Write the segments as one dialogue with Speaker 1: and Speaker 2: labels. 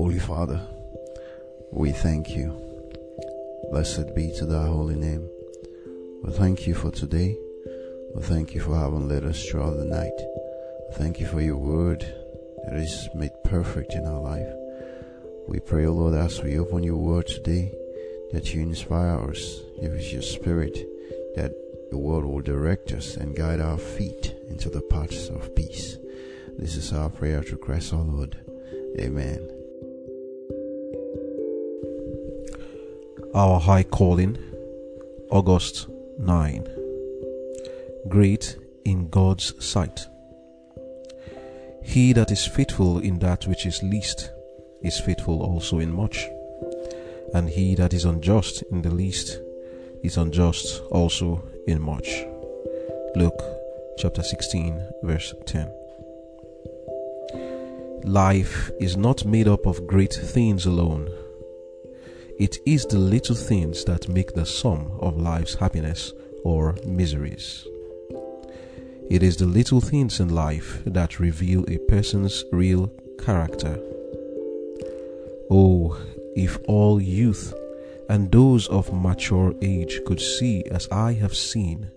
Speaker 1: Holy Father, we thank you. Blessed be to thy holy name. We thank you for today. We thank you for having led us throughout the night. We Thank you for your word that is made perfect in our life. We pray, O Lord, as we open your word today, that you inspire us, give us your spirit, that the word will direct us and guide our feet into the paths of peace. This is our prayer to Christ our Lord. Amen.
Speaker 2: Our High Calling, August 9. Great in God's sight. He that is faithful in that which is least is faithful also in much. And he that is unjust in the least is unjust also in much. Luke chapter 16, verse 10. Life is not made up of great things alone. It is the little things that make the sum of life's happiness or miseries. It is the little things in life that reveal a person's real character. Oh, if all youth and those of mature age could see as I have seen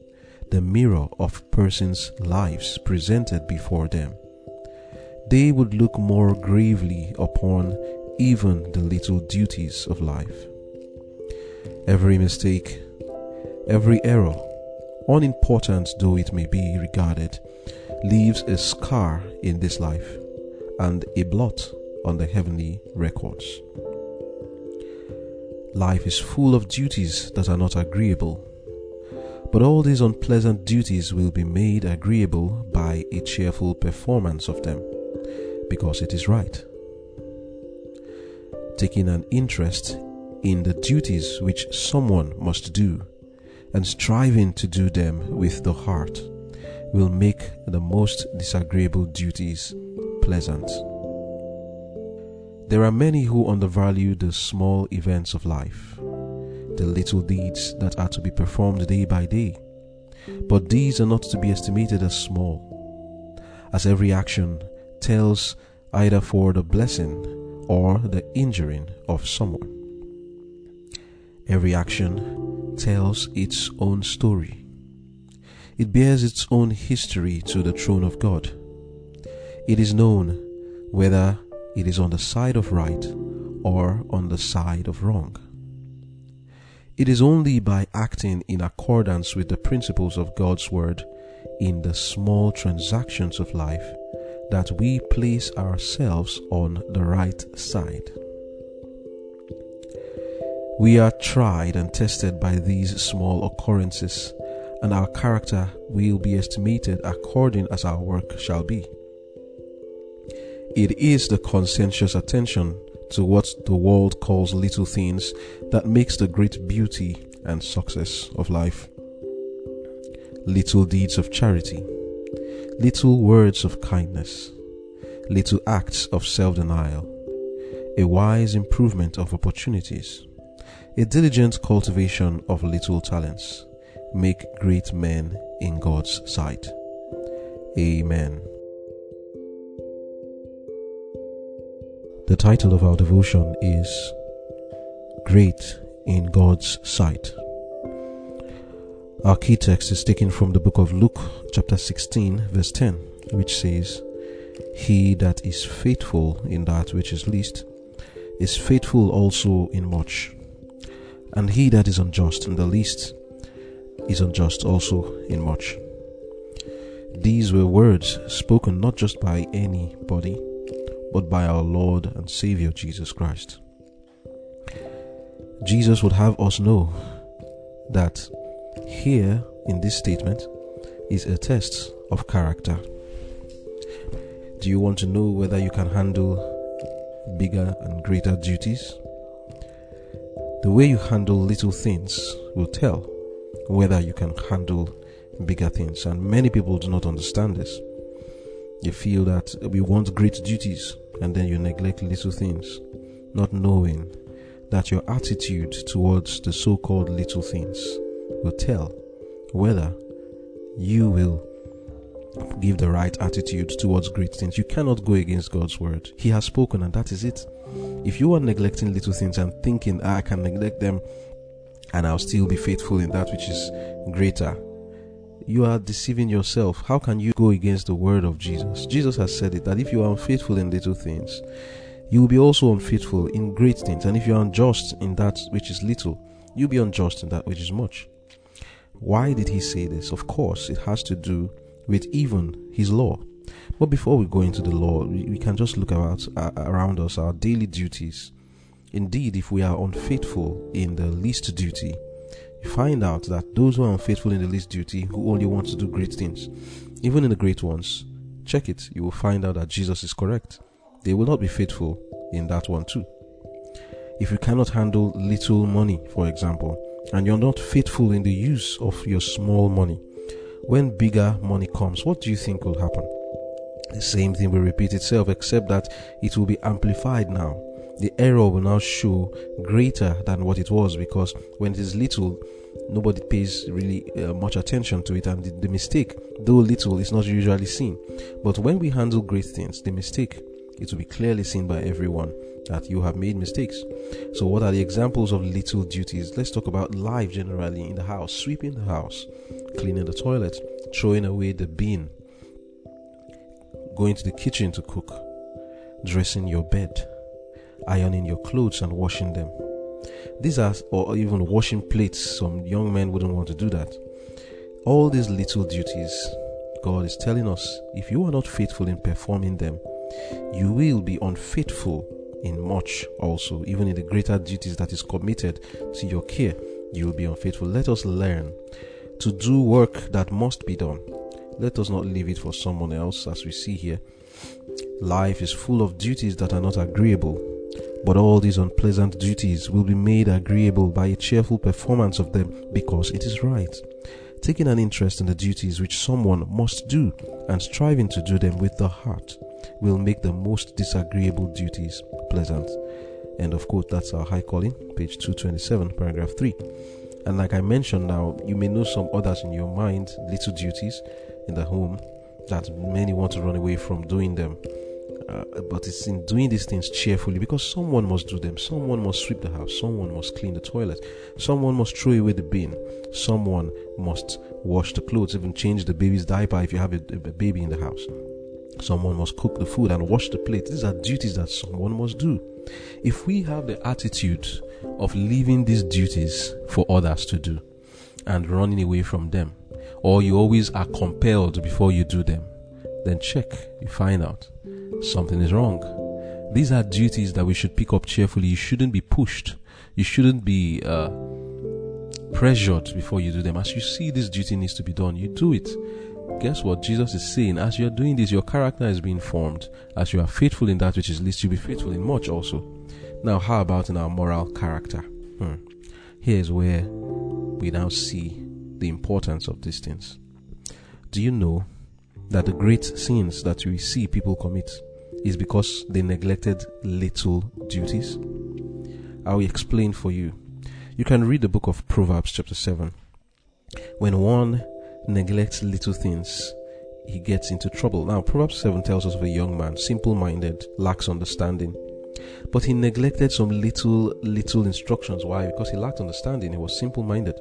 Speaker 2: the mirror of persons' lives presented before them, they would look more gravely upon even the little duties of life. Every mistake, every error, unimportant though it may be regarded, leaves a scar in this life and a blot on the heavenly records. Life is full of duties that are not agreeable, but all these unpleasant duties will be made agreeable by a cheerful performance of them, because it is right. Taking an interest in the duties which someone must do and striving to do them with the heart will make the most disagreeable duties pleasant. There are many who undervalue the small events of life, the little deeds that are to be performed day by day, but these are not to be estimated as small, as every action tells either for the blessing or the injuring of someone. Every action tells its own story. It bears its own history to the throne of God. It is known whether it is on the side of right or on the side of wrong. It is only by acting in accordance with the principles of God's Word in the small transactions of life that we place ourselves on the right side. We are tried and tested by these small occurrences, and our character will be estimated according as our work shall be. It is the conscientious attention to what the world calls little things that makes the great beauty and success of life. Little deeds of charity, little words of kindness, little acts of self denial, a wise improvement of opportunities, a diligent cultivation of little talents make great men in God's sight. Amen. The title of our devotion is Great in God's Sight. Our key text is taken from the book of Luke, chapter 16, verse 10, which says, He that is faithful in that which is least is faithful also in much, and he that is unjust in the least is unjust also in much. These were words spoken not just by anybody but by our Lord and Savior Jesus Christ. Jesus would have us know that here in this statement is a test of character. Do you want to know whether you can handle bigger and greater duties? The way you handle little things will tell whether you can handle bigger things, and many people do not understand this. You feel that we want great duties, and then you neglect little things, not knowing that your attitude towards the so called little things will tell whether you will give the right attitude towards great things. You cannot go against God's word. He has spoken, and that is it. If you are neglecting little things and thinking, ah, I can neglect them and I'll still be faithful in that which is greater, you are deceiving yourself. How can you go against the word of Jesus? Jesus has said it that if you are unfaithful in little things, you will be also unfaithful in great things. And if you are unjust in that which is little, you'll be unjust in that which is much. Why did he say this? Of course, it has to do with even his law. But before we go into the law, we, can just look about uh, around us our daily duties. Indeed, if we are unfaithful in the least duty, you find out that those who are unfaithful in the least duty, who only want to do great things, even in the great ones, check it, you will find out that Jesus is correct. They will not be faithful in that one too. If you cannot handle little money, for example, and you're not faithful in the use of your small money, when bigger money comes, what do you think will happen? The same thing will repeat itself, except that it will be amplified now. The error will now show greater than what it was because when it is little, nobody pays really uh, much attention to it, and the, the mistake, though little, is not usually seen. But when we handle great things, the mistake it will be clearly seen by everyone that you have made mistakes. So, what are the examples of little duties? Let's talk about life generally in the house sweeping the house, cleaning the toilet, throwing away the bin, going to the kitchen to cook, dressing your bed, ironing your clothes and washing them. These are, or even washing plates. Some young men wouldn't want to do that. All these little duties, God is telling us if you are not faithful in performing them, you will be unfaithful in much also, even in the greater duties that is committed to your care, you will be unfaithful. Let us learn to do work that must be done. Let us not leave it for someone else, as we see here. Life is full of duties that are not agreeable, but all these unpleasant duties will be made agreeable by a cheerful performance of them because it is right. Taking an interest in the duties which someone must do and striving to do them with the heart will make the most disagreeable duties pleasant. End of quote. That's our high calling, page 227, paragraph 3. And like I mentioned now, you may know some others in your mind, little duties in the home that many want to run away from doing them. Uh, but it's in doing these things cheerfully because someone must do them. Someone must sweep the house. Someone must clean the toilet. Someone must throw away the bin. Someone must wash the clothes, even change the baby's diaper if you have a, a baby in the house. Someone must cook the food and wash the plate. These are duties that someone must do. If we have the attitude of leaving these duties for others to do and running away from them, or you always are compelled before you do them, then check, you find out something is wrong. These are duties that we should pick up cheerfully. You shouldn't be pushed. You shouldn't be uh, pressured before you do them. As you see this duty needs to be done, you do it guess what Jesus is saying? As you are doing this, your character is being formed. As you are faithful in that which is least, you'll be faithful in much also. Now, how about in our moral character? Hmm. Here's where we now see the importance of these things. Do you know that the great sins that we see people commit is because they neglected little duties? I'll explain for you. You can read the book of Proverbs, chapter 7. When one neglects little things, he gets into trouble. Now, Proverbs 7 tells us of a young man, simple minded, lacks understanding. But he neglected some little, little instructions. Why? Because he lacked understanding. He was simple minded.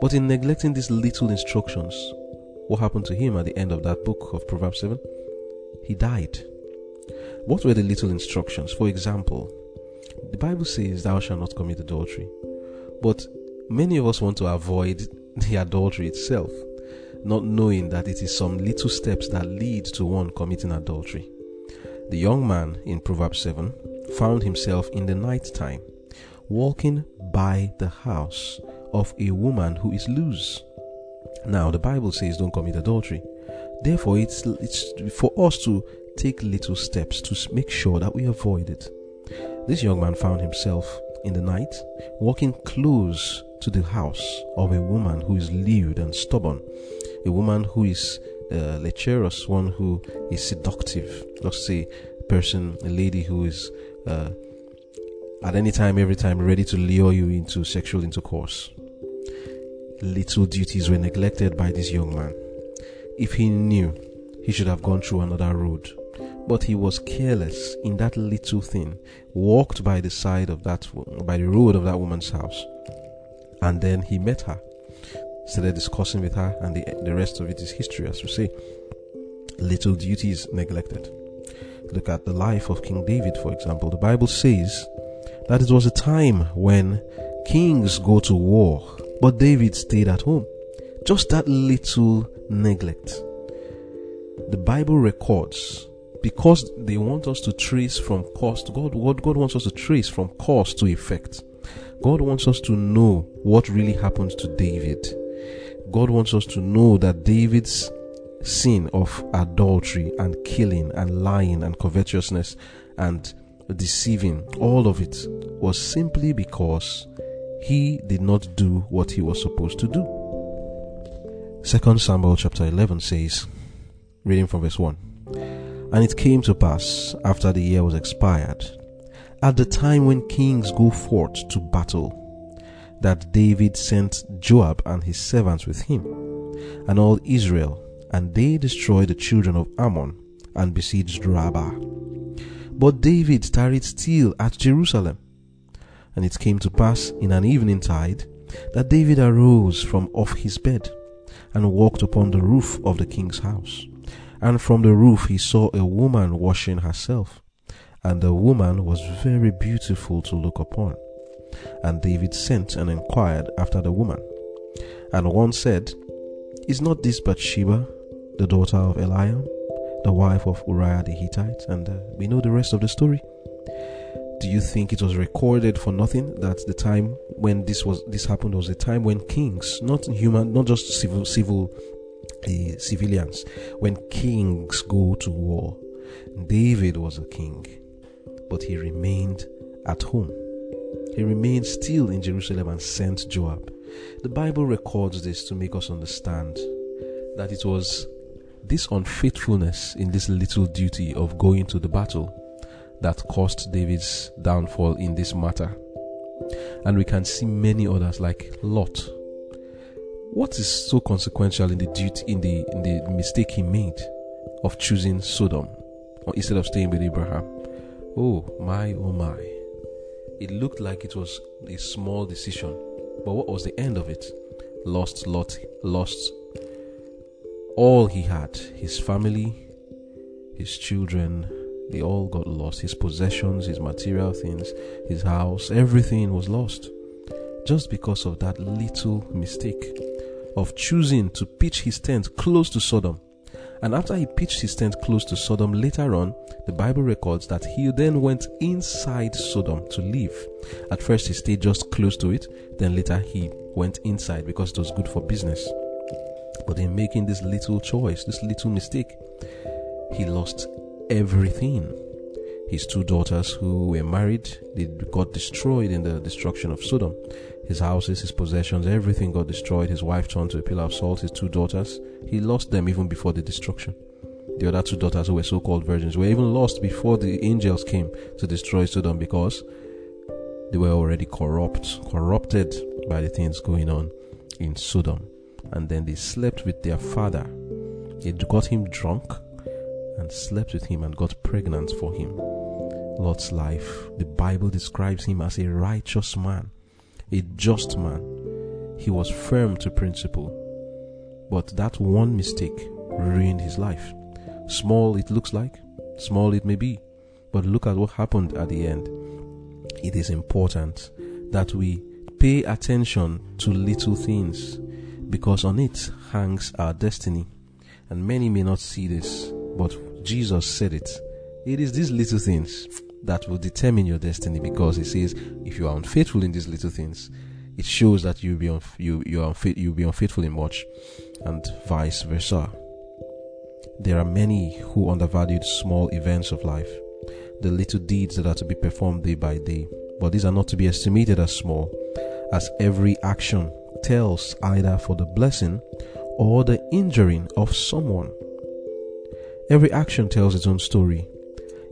Speaker 2: But in neglecting these little instructions, what happened to him at the end of that book of Proverbs 7? He died. What were the little instructions? For example, the Bible says, Thou shalt not commit adultery. But many of us want to avoid the adultery itself not knowing that it is some little steps that lead to one committing adultery. The young man in Proverbs 7 found himself in the night time walking by the house of a woman who is loose. Now, the Bible says don't commit adultery. Therefore, it's, it's for us to take little steps to make sure that we avoid it. This young man found himself in the night walking close to the house of a woman who is lewd and stubborn a woman who is uh, lecherous, one who is seductive. Let's say a person, a lady who is uh, at any time, every time ready to lure you into sexual intercourse. Little duties were neglected by this young man. If he knew he should have gone through another road. But he was careless in that little thing, walked by the side of that, by the road of that woman's house. And then he met her, started discussing with her, and the, the rest of it is history, as we say. Little duties neglected. Look at the life of King David, for example. The Bible says that it was a time when kings go to war, but David stayed at home. Just that little neglect. The Bible records because they want us to trace from cause to God. What God wants us to trace from cause to effect. God wants us to know what really happened to David. God wants us to know that David's sin of adultery and killing and lying and covetousness and deceiving, all of it was simply because he did not do what he was supposed to do. Second Samuel chapter 11 says, reading from verse 1, And it came to pass after the year was expired, at the time when kings go forth to battle, that David sent Joab and his servants with him, and all Israel, and they destroyed the children of Ammon and besieged Rabbah. But David tarried still at Jerusalem. And it came to pass in an evening tide that David arose from off his bed and walked upon the roof of the king's house. And from the roof he saw a woman washing herself, and the woman was very beautiful to look upon. And David sent and inquired after the woman. And one said, Is not this Bathsheba, the daughter of Eliam, the wife of Uriah the Hittite? And uh, we know the rest of the story do you think it was recorded for nothing that the time when this was this happened was a time when kings not human not just civil civil uh, civilians when kings go to war david was a king but he remained at home he remained still in jerusalem and sent joab the bible records this to make us understand that it was this unfaithfulness in this little duty of going to the battle that caused David's downfall in this matter. And we can see many others like Lot. What is so consequential in the duty in the in the mistake he made of choosing Sodom instead of staying with Abraham? Oh my oh my. It looked like it was a small decision, but what was the end of it? Lost Lot lost all he had, his family, his children, they all got lost. His possessions, his material things, his house, everything was lost. Just because of that little mistake of choosing to pitch his tent close to Sodom. And after he pitched his tent close to Sodom, later on, the Bible records that he then went inside Sodom to live. At first, he stayed just close to it, then later, he went inside because it was good for business. But in making this little choice, this little mistake, he lost everything. His two daughters, who were married, they got destroyed in the destruction of Sodom. His houses, his possessions, everything got destroyed. His wife turned to a pillar of salt. His two daughters, he lost them even before the destruction. The other two daughters, who were so called virgins, were even lost before the angels came to destroy Sodom because they were already corrupt, corrupted by the things going on in Sodom. And then they slept with their father. It got him drunk and slept with him and got pregnant for him. Lot's life, the Bible describes him as a righteous man, a just man. He was firm to principle, but that one mistake ruined his life. Small it looks like, small it may be, but look at what happened at the end. It is important that we pay attention to little things because on it hangs our destiny. And many may not see this, but Jesus said it. It is these little things that will determine your destiny because he says if you are unfaithful in these little things, it shows that you'll be unf- you you are unfa- you'll be unfaithful in much, and vice versa. There are many who undervalued small events of life, the little deeds that are to be performed day by day, but these are not to be estimated as small, as every action tells either for the blessing or the injuring of someone. Every action tells its own story.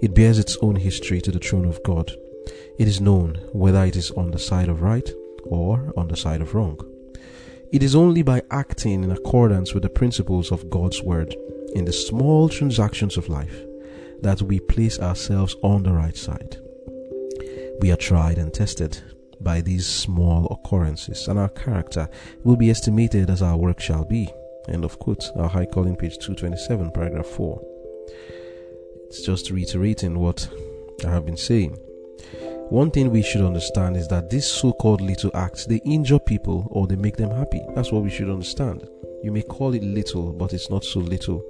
Speaker 2: It bears its own history to the throne of God. It is known whether it is on the side of right or on the side of wrong. It is only by acting in accordance with the principles of God's word in the small transactions of life that we place ourselves on the right side. We are tried and tested by these small occurrences, and our character will be estimated as our work shall be. End of quote. Our High Calling, page 227, paragraph 4. It's just reiterating what I have been saying. One thing we should understand is that these so called little acts they injure people or they make them happy. That's what we should understand. You may call it little, but it's not so little.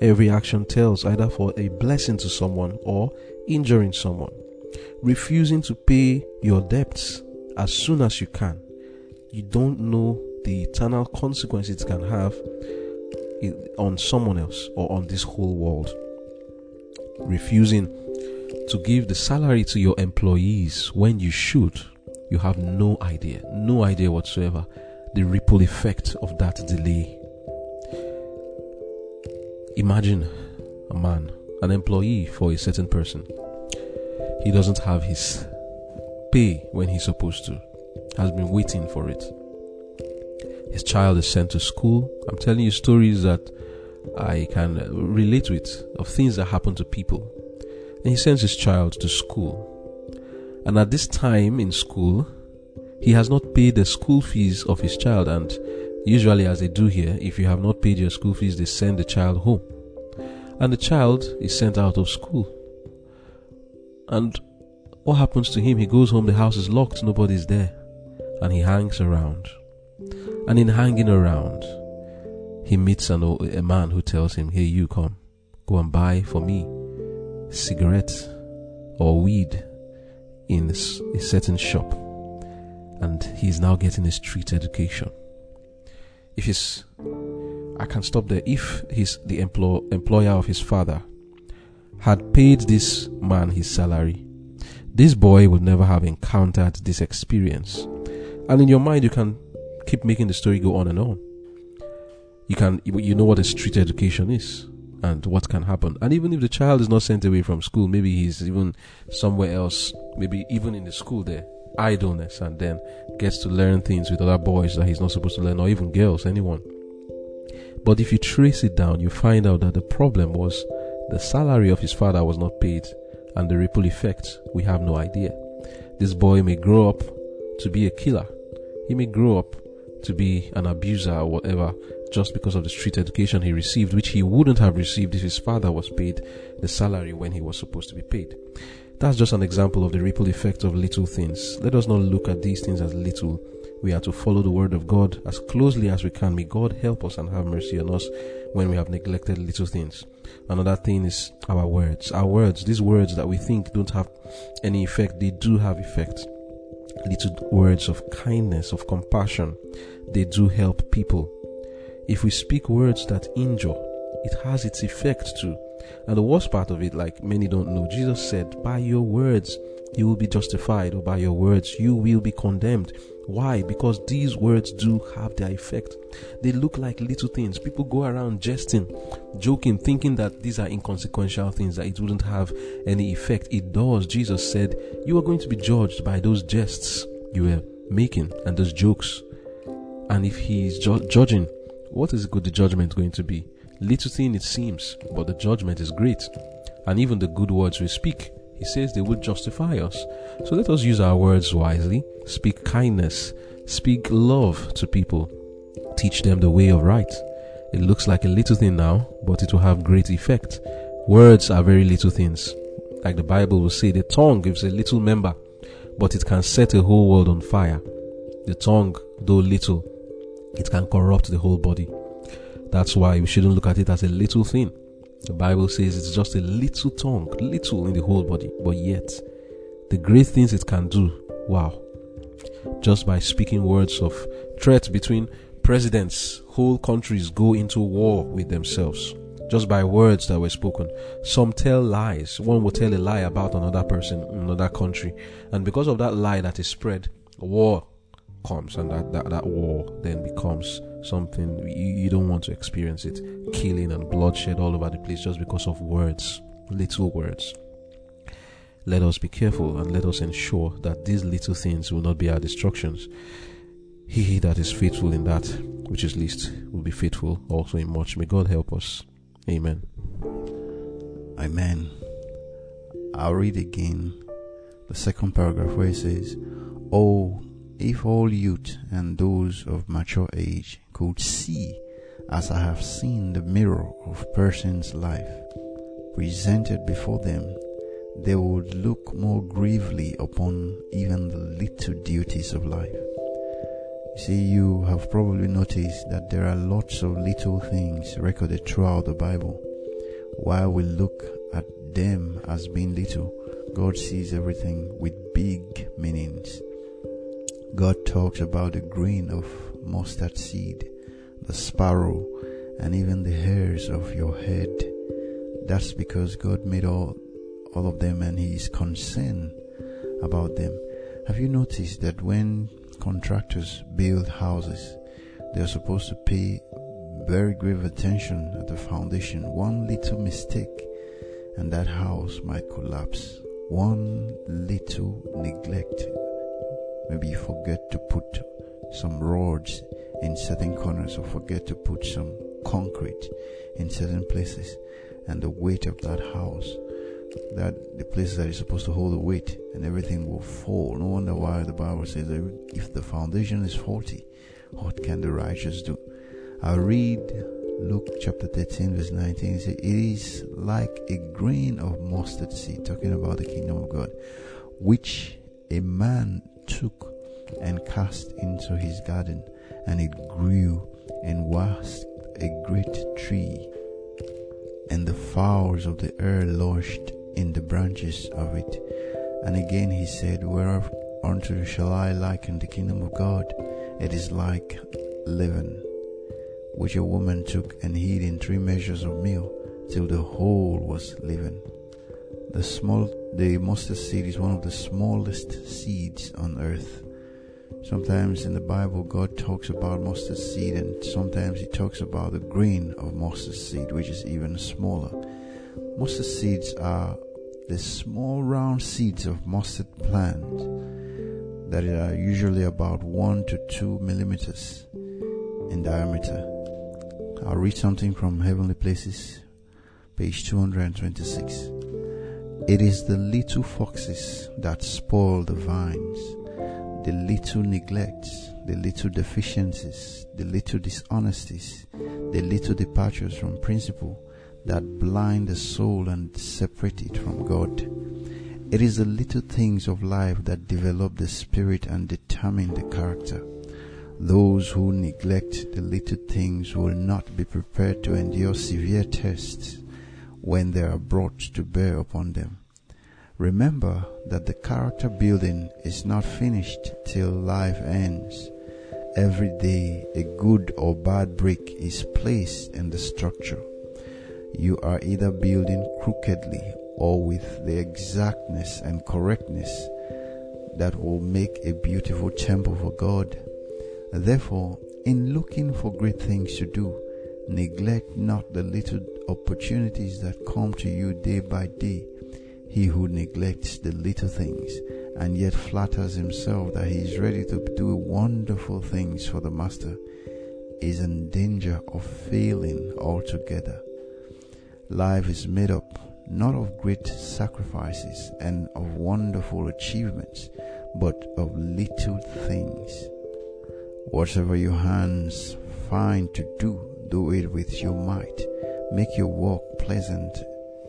Speaker 2: Every action tells either for a blessing to someone or injuring someone. Refusing to pay your debts as soon as you can. You don't know the eternal consequences it can have on someone else or on this whole world. Refusing to give the salary to your employees when you should, you have no idea, no idea whatsoever the ripple effect of that delay. Imagine a man, an employee for a certain person. He doesn't have his pay when he's supposed to, has been waiting for it. His child is sent to school. I'm telling you stories that I can relate with of things that happen to people. And he sends his child to school. And at this time in school, he has not paid the school fees of his child. And usually, as they do here, if you have not paid your school fees, they send the child home. And the child is sent out of school. And what happens to him? He goes home, the house is locked, nobody's there. And he hangs around. And in hanging around, he meets an, a man who tells him, Hey, you come, go and buy for me cigarettes or weed in a certain shop. And he's now getting a street education. If he's, I can stop there. If he's the employ, employer of his father had paid this man his salary, this boy would never have encountered this experience. And in your mind, you can keep making the story go on and on. You can, you know what a street education is and what can happen. And even if the child is not sent away from school, maybe he's even somewhere else, maybe even in the school there, idleness, and then gets to learn things with other boys that he's not supposed to learn, or even girls, anyone. But if you trace it down, you find out that the problem was the salary of his father was not paid and the ripple effect, we have no idea. This boy may grow up to be a killer. He may grow up to be an abuser or whatever just because of the street education he received, which he wouldn't have received if his father was paid the salary when he was supposed to be paid. That's just an example of the ripple effect of little things. Let us not look at these things as little. We are to follow the word of God as closely as we can. May God help us and have mercy on us when we have neglected little things. Another thing is our words. Our words, these words that we think don't have any effect, they do have effect. Little words of kindness, of compassion, they do help people. If we speak words that injure, it has its effect too. And the worst part of it, like many don't know, Jesus said, By your words you will be justified, or by your words you will be condemned. Why? Because these words do have their effect. They look like little things. People go around jesting, joking, thinking that these are inconsequential things, that it wouldn't have any effect. It does. Jesus said, You are going to be judged by those jests you were making and those jokes. And if He is ju- judging, what is good judgment going to be? Little thing it seems, but the judgment is great. And even the good words we speak, he says they will justify us. So let us use our words wisely, speak kindness, speak love to people, teach them the way of right. It looks like a little thing now, but it will have great effect. Words are very little things. Like the Bible will say, the tongue gives a little member, but it can set a whole world on fire. The tongue, though little, it can corrupt the whole body. That's why we shouldn't look at it as a little thing. The Bible says it's just a little tongue, little in the whole body, but yet the great things it can do. Wow. Just by speaking words of threat between presidents, whole countries go into war with themselves. Just by words that were spoken. Some tell lies. One will tell a lie about another person another country. And because of that lie that is spread, war comes and that, that, that war then becomes something you, you don't want to experience it. Killing and bloodshed all over the place just because of words little words. Let us be careful and let us ensure that these little things will not be our destructions. He that is faithful in that which is least will be faithful also in much. May god help us. Amen.
Speaker 1: Amen. I'll read again the second paragraph where it says, Oh, if all youth and those of mature age could see as I have seen the mirror of person's life presented before them, they would look more gravely upon even the little duties of life. You see, you have probably noticed that there are lots of little things recorded throughout the Bible. While we look at them as being little, God sees everything with big meanings. God talks about the grain of mustard seed, the sparrow, and even the hairs of your head. That's because God made all, all of them and He is concerned about them. Have you noticed that when contractors build houses, they are supposed to pay very grave attention at the foundation. One little mistake and that house might collapse. One little neglect. Maybe you forget to put some rods in certain corners or forget to put some concrete in certain places and the weight of that house that the places that is supposed to hold the weight and everything will fall. No wonder why the Bible says that if the foundation is faulty, what can the righteous do? I'll read Luke chapter 13 verse 19. It says, It is like a grain of mustard seed, talking about the kingdom of God, which a man took and cast into his garden, and it grew and was a great tree, and the fowls of the air lodged in the branches of it. And again he said, Whereunto shall I liken the kingdom of God? It is like leaven, which a woman took and hid in three measures of meal, till the whole was leaven. The small, the mustard seed is one of the smallest seeds on earth. Sometimes in the Bible, God talks about mustard seed, and sometimes He talks about the grain of mustard seed, which is even smaller. Mustard seeds are the small round seeds of mustard plant that are usually about one to two millimeters in diameter. I'll read something from Heavenly Places, page 226. It is the little foxes that spoil the vines, the little neglects, the little deficiencies, the little dishonesties, the little departures from principle that blind the soul and separate it from God. It is the little things of life that develop the spirit and determine the character. Those who neglect the little things will not be prepared to endure severe tests when they are brought to bear upon them. Remember that the character building is not finished till life ends. Every day a good or bad brick is placed in the structure. You are either building crookedly or with the exactness and correctness that will make a beautiful temple for God. Therefore, in looking for great things to do, neglect not the little opportunities that come to you day by day. He who neglects the little things and yet flatters himself that he is ready to do wonderful things for the Master is in danger of failing altogether. Life is made up not of great sacrifices and of wonderful achievements, but of little things. Whatever your hands find to do, do it with your might. Make your walk pleasant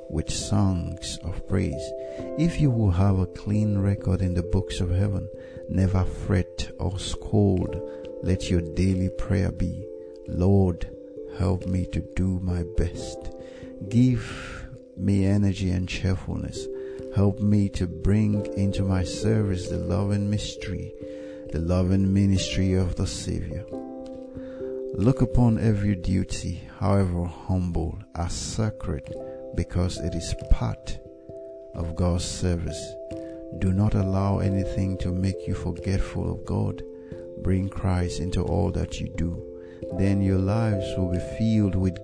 Speaker 1: with songs of praise. If you will have a clean record in the books of heaven, never fret or scold. Let your daily prayer be, Lord, help me to do my best. Give me energy and cheerfulness. Help me to bring into my service the love and mystery, the love and ministry of the Savior. Look upon every duty, however humble, as sacred because it is part of God's service. Do not allow anything to make you forgetful of God. Bring Christ into all that you do. Then your lives will be filled with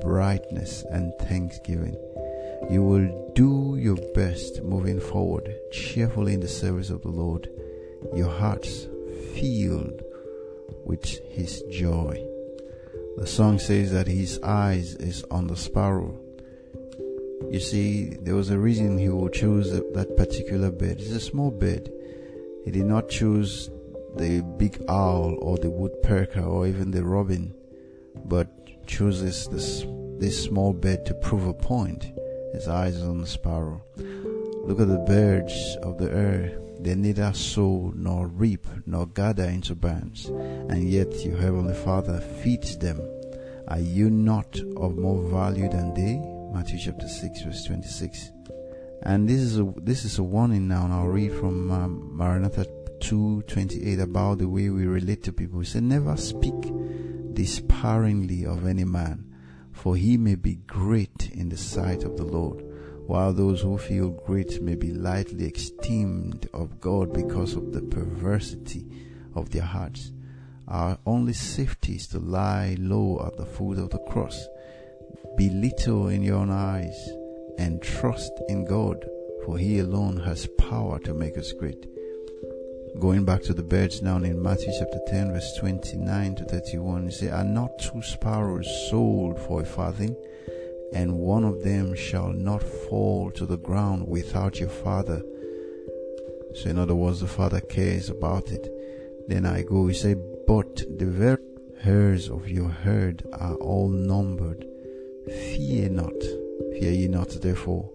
Speaker 1: brightness and thanksgiving. You will do your best moving forward, cheerfully in the service of the Lord, your hearts filled with His joy. The song says that his eyes is on the sparrow. You see, there was a reason he would choose that particular bird. It's a small bird. He did not choose the big owl or the woodpecker or even the robin, but chooses this this small bird to prove a point. His eyes is on the sparrow. Look at the birds of the air. They neither sow nor reap nor gather into barns, and yet your heavenly Father feeds them. Are you not of more value than they? Matthew chapter 6 verse 26. And this is a, this is a warning now, and I'll read from um, Maranatha 2:28 about the way we relate to people. He said, "Never speak disparagingly of any man, for he may be great in the sight of the Lord." While those who feel great may be lightly esteemed of God because of the perversity of their hearts. Our only safety is to lie low at the foot of the cross, be little in your own eyes, and trust in God, for He alone has power to make us great. Going back to the birds now in Matthew chapter 10, verse 29 to 31, he say, Are not two sparrows sold for a farthing? And one of them shall not fall to the ground without your father. So, in other words, the father cares about it. Then I go, he say, But the very hairs of your herd are all numbered. Fear not, fear ye not, therefore.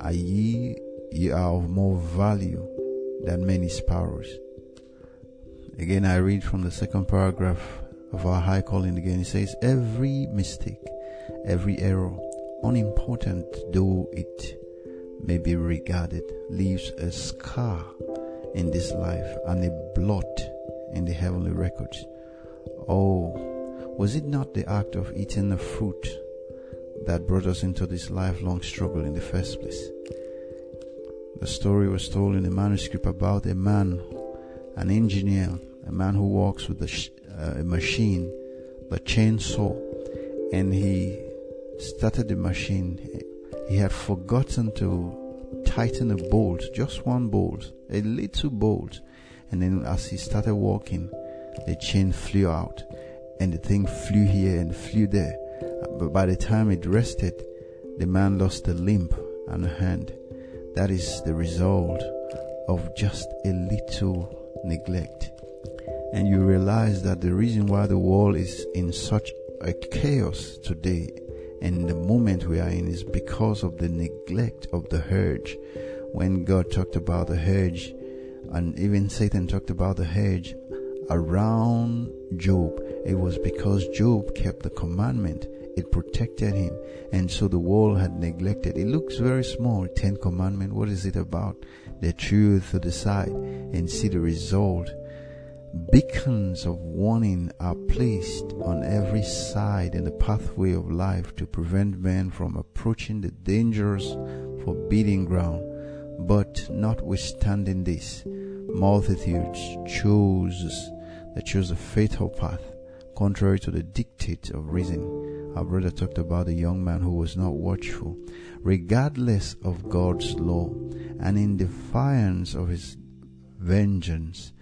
Speaker 1: Are ye, ye are of more value than many sparrows. Again, I read from the second paragraph of our high calling again. It says, Every mistake Every error, unimportant though it may be regarded, leaves a scar in this life and a blot in the heavenly records. Oh, was it not the act of eating the fruit that brought us into this lifelong struggle in the first place? The story was told in a manuscript about a man, an engineer, a man who works with a, sh- uh, a machine, the chainsaw, and he started the machine. He had forgotten to tighten a bolt, just one bolt, a little bolt. And then as he started walking, the chain flew out and the thing flew here and flew there. But by the time it rested, the man lost a limb and a hand. That is the result of just a little neglect. And you realize that the reason why the world is in such a chaos today and the moment we are in is because of the neglect of the hedge. When God talked about the hedge, and even Satan talked about the hedge around Job, it was because Job kept the commandment. It protected him. And so the world had neglected. It looks very small. Ten commandment. What is it about? The truth to decide and see the result Beacons of warning are placed on every side in the pathway of life to prevent men from approaching the dangerous, forbidding ground. But notwithstanding this, multitudes chose they chose a fatal path, contrary to the dictate of reason. Our brother talked about the young man who was not watchful, regardless of God's law, and in defiance of his vengeance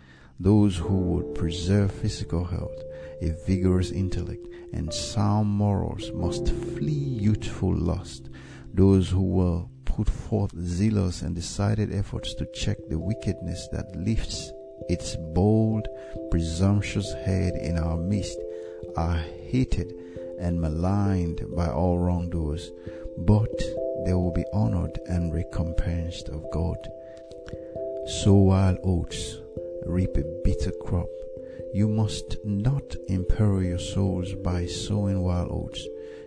Speaker 1: those who would preserve physical health, a vigorous intellect, and sound morals must flee youthful lust. Those who will put forth zealous and decided efforts to check the wickedness that lifts its bold, presumptuous head in our midst are hated and maligned by all wrongdoers, but they will be honored and recompensed of God. So wild oats reap a bitter crop. You must not imperil your souls by sowing wild oats.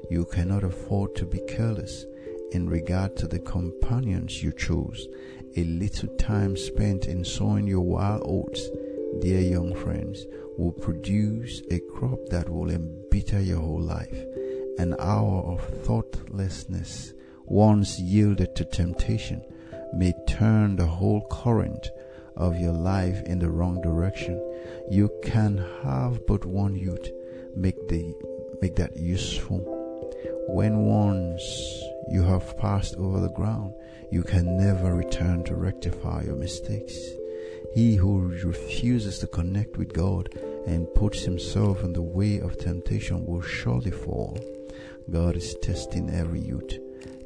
Speaker 1: You cannot afford to be careless in regard to the companions you choose. A little time spent in sowing your wild oats, dear young friends, will produce a crop that will embitter your whole life. An hour of thoughtlessness, once yielded to temptation, may turn the whole current of your life in the wrong direction. You can have but one youth. Make the make that useful. When once you have passed over the ground, you can never return to rectify your mistakes. He who refuses to connect with God and puts himself in the way of temptation will surely fall. God is testing every youth.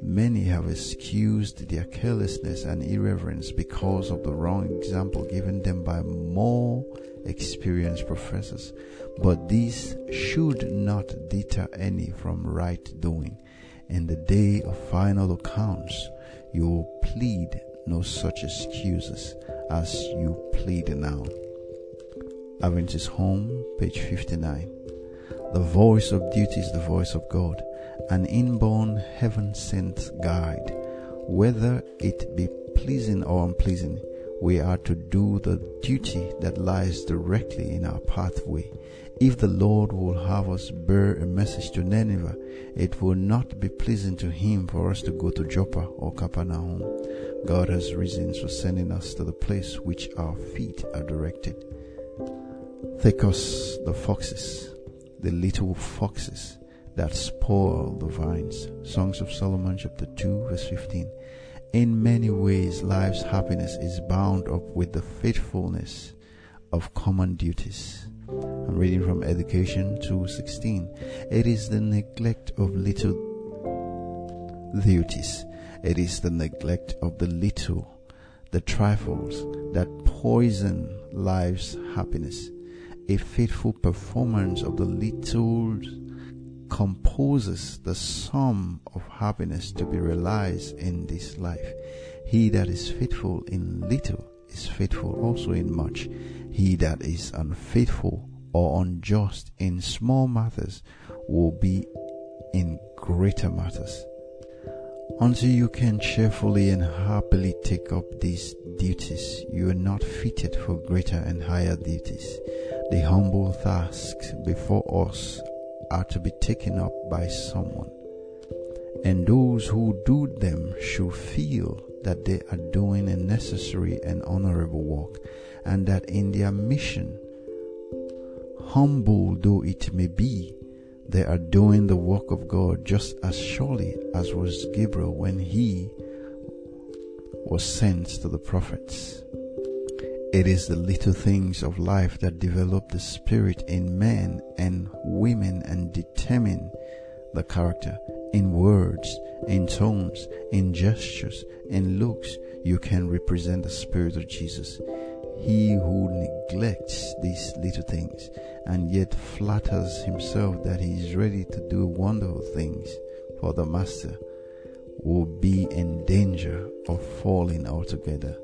Speaker 1: Many have excused their carelessness and irreverence because of the wrong example given them by more experienced professors. But this should not deter any from right doing. In the day of final accounts, you will plead no such excuses as you plead now. Adventist Home, page 59. The voice of duty is the voice of God an inborn heaven sent guide. Whether it be pleasing or unpleasing, we are to do the duty that lies directly in our pathway. If the Lord will have us bear a message to Nineveh, it will not be pleasing to Him for us to go to Joppa or Capernaum. God has reasons for sending us to the place which our feet are directed. Take us the foxes, the little foxes that spoil the vines. Songs of Solomon, chapter 2, verse 15. In many ways, life's happiness is bound up with the faithfulness of common duties. I'm reading from Education 2:16. It is the neglect of little duties. It is the neglect of the little, the trifles that poison life's happiness. A faithful performance of the little composes the sum of happiness to be realized in this life. He that is faithful in little is faithful also in much. He that is unfaithful or unjust in small matters will be in greater matters. Until you can cheerfully and happily take up these duties, you are not fitted for greater and higher duties. The humble tasks before us are to be taken up by someone. And those who do them should feel that they are doing a necessary and honorable work, and that in their mission, humble though it may be, they are doing the work of God just as surely as was Gabriel when he was sent to the prophets. It is the little things of life that develop the spirit in men and women and determine the character. In words, in tones, in gestures, in looks, you can represent the Spirit of Jesus. He who neglects these little things and yet flatters himself that he is ready to do wonderful things for the Master will be in danger of falling altogether.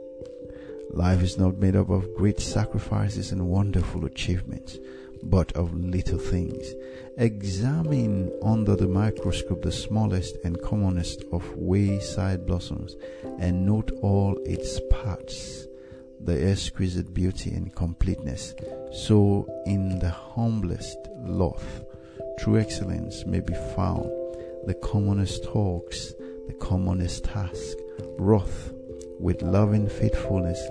Speaker 1: Life is not made up of great sacrifices and wonderful achievements, but of little things. Examine under the microscope the smallest and commonest of wayside blossoms and note all its parts, the exquisite beauty and completeness. So in the humblest loth, true excellence may be found. The commonest talks, the commonest task, wrath, with loving faithfulness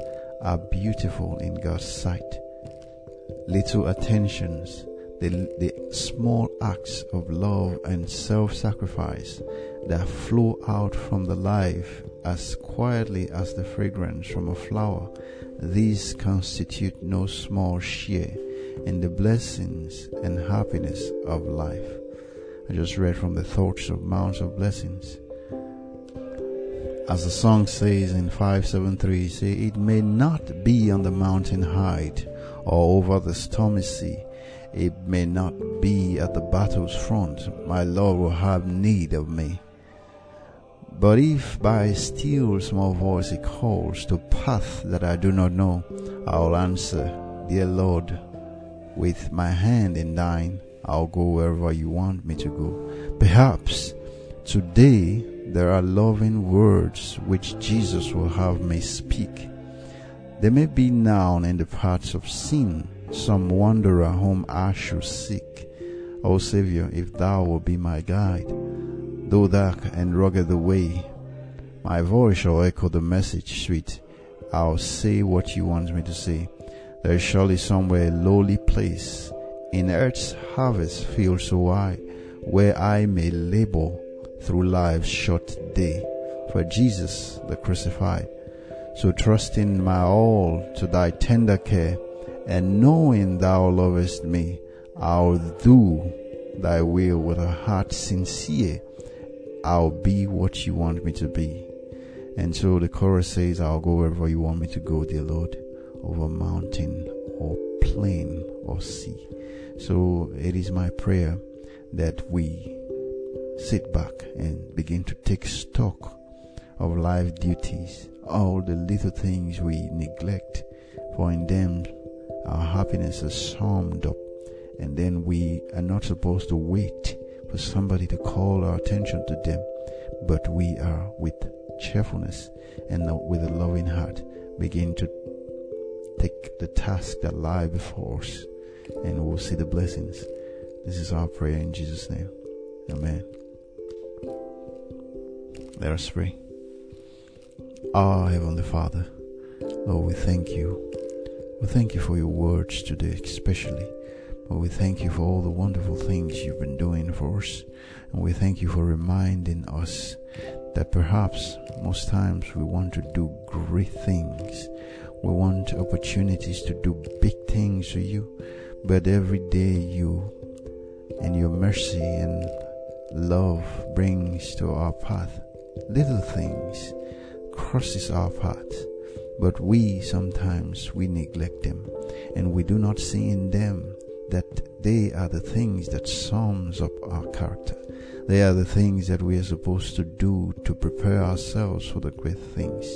Speaker 1: are beautiful in God's sight. Little attentions, the, the small acts of love and self sacrifice that flow out from the life as quietly as the fragrance from a flower, these constitute no small share in the blessings and happiness of life. I just read from the Thoughts of Mounts of Blessings. As the song says in 573, say, it may not be on the mountain height or over the stormy sea. It may not be at the battle's front. My Lord will have need of me. But if by still small voice he calls to path that I do not know, I will answer, Dear Lord, with my hand in thine, I'll go wherever you want me to go. Perhaps today there are loving words which Jesus will have me speak. There may be now in the paths of sin some wanderer whom I should seek. O Savior, if thou wilt be my guide, though dark and rugged the way, my voice shall echo the message sweet. I'll say what you want me to say. There is surely somewhere a lowly place in earth's harvest field so wide where I may labor through life's short day for Jesus the crucified. So trusting my all to thy tender care And knowing thou lovest me, I'll do thy will with a heart sincere. I'll be what you want me to be. And so the chorus says, I'll go wherever you want me to go, dear Lord, over mountain or plain or sea. So it is my prayer that we sit back and begin to take stock of life duties, all the little things we neglect, for in them our happiness is summed up, and then we are not supposed to wait for somebody to call our attention to them, but we are with cheerfulness and with a loving heart begin to take the task that lie before us and we'll see the blessings. This is our prayer in Jesus' name. Amen. Let us pray. Our Heavenly Father, Lord, we thank you. We thank you for your words today, especially. But we thank you for all the wonderful things you've been doing for us. And we thank you for reminding us that perhaps most times we want to do great things. We want opportunities to do big things for you. But every day you and your mercy and love brings to our path little things crosses our path but we sometimes we neglect them and we do not see in them that they are the things that sums up our character. They are the things that we are supposed to do to prepare ourselves for the great things.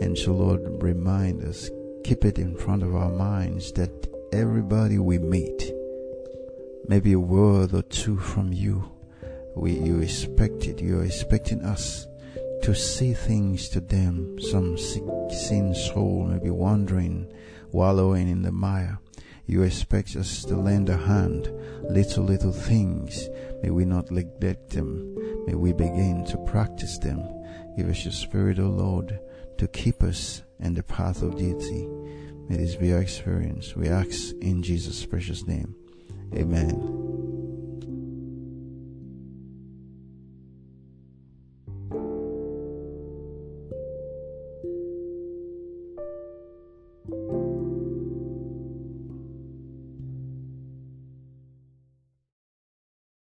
Speaker 1: And so lord remind us keep it in front of our minds that everybody we meet maybe a word or two from you we you expect it you're expecting us to see things to them. Some sick sin soul may be wandering, wallowing in the mire. You expect us to lend a hand, little, little things. May we not neglect them. May we begin to practice them. Give us your spirit, O Lord, to keep us in the path of duty. May this be our experience. We ask in Jesus' precious name. Amen.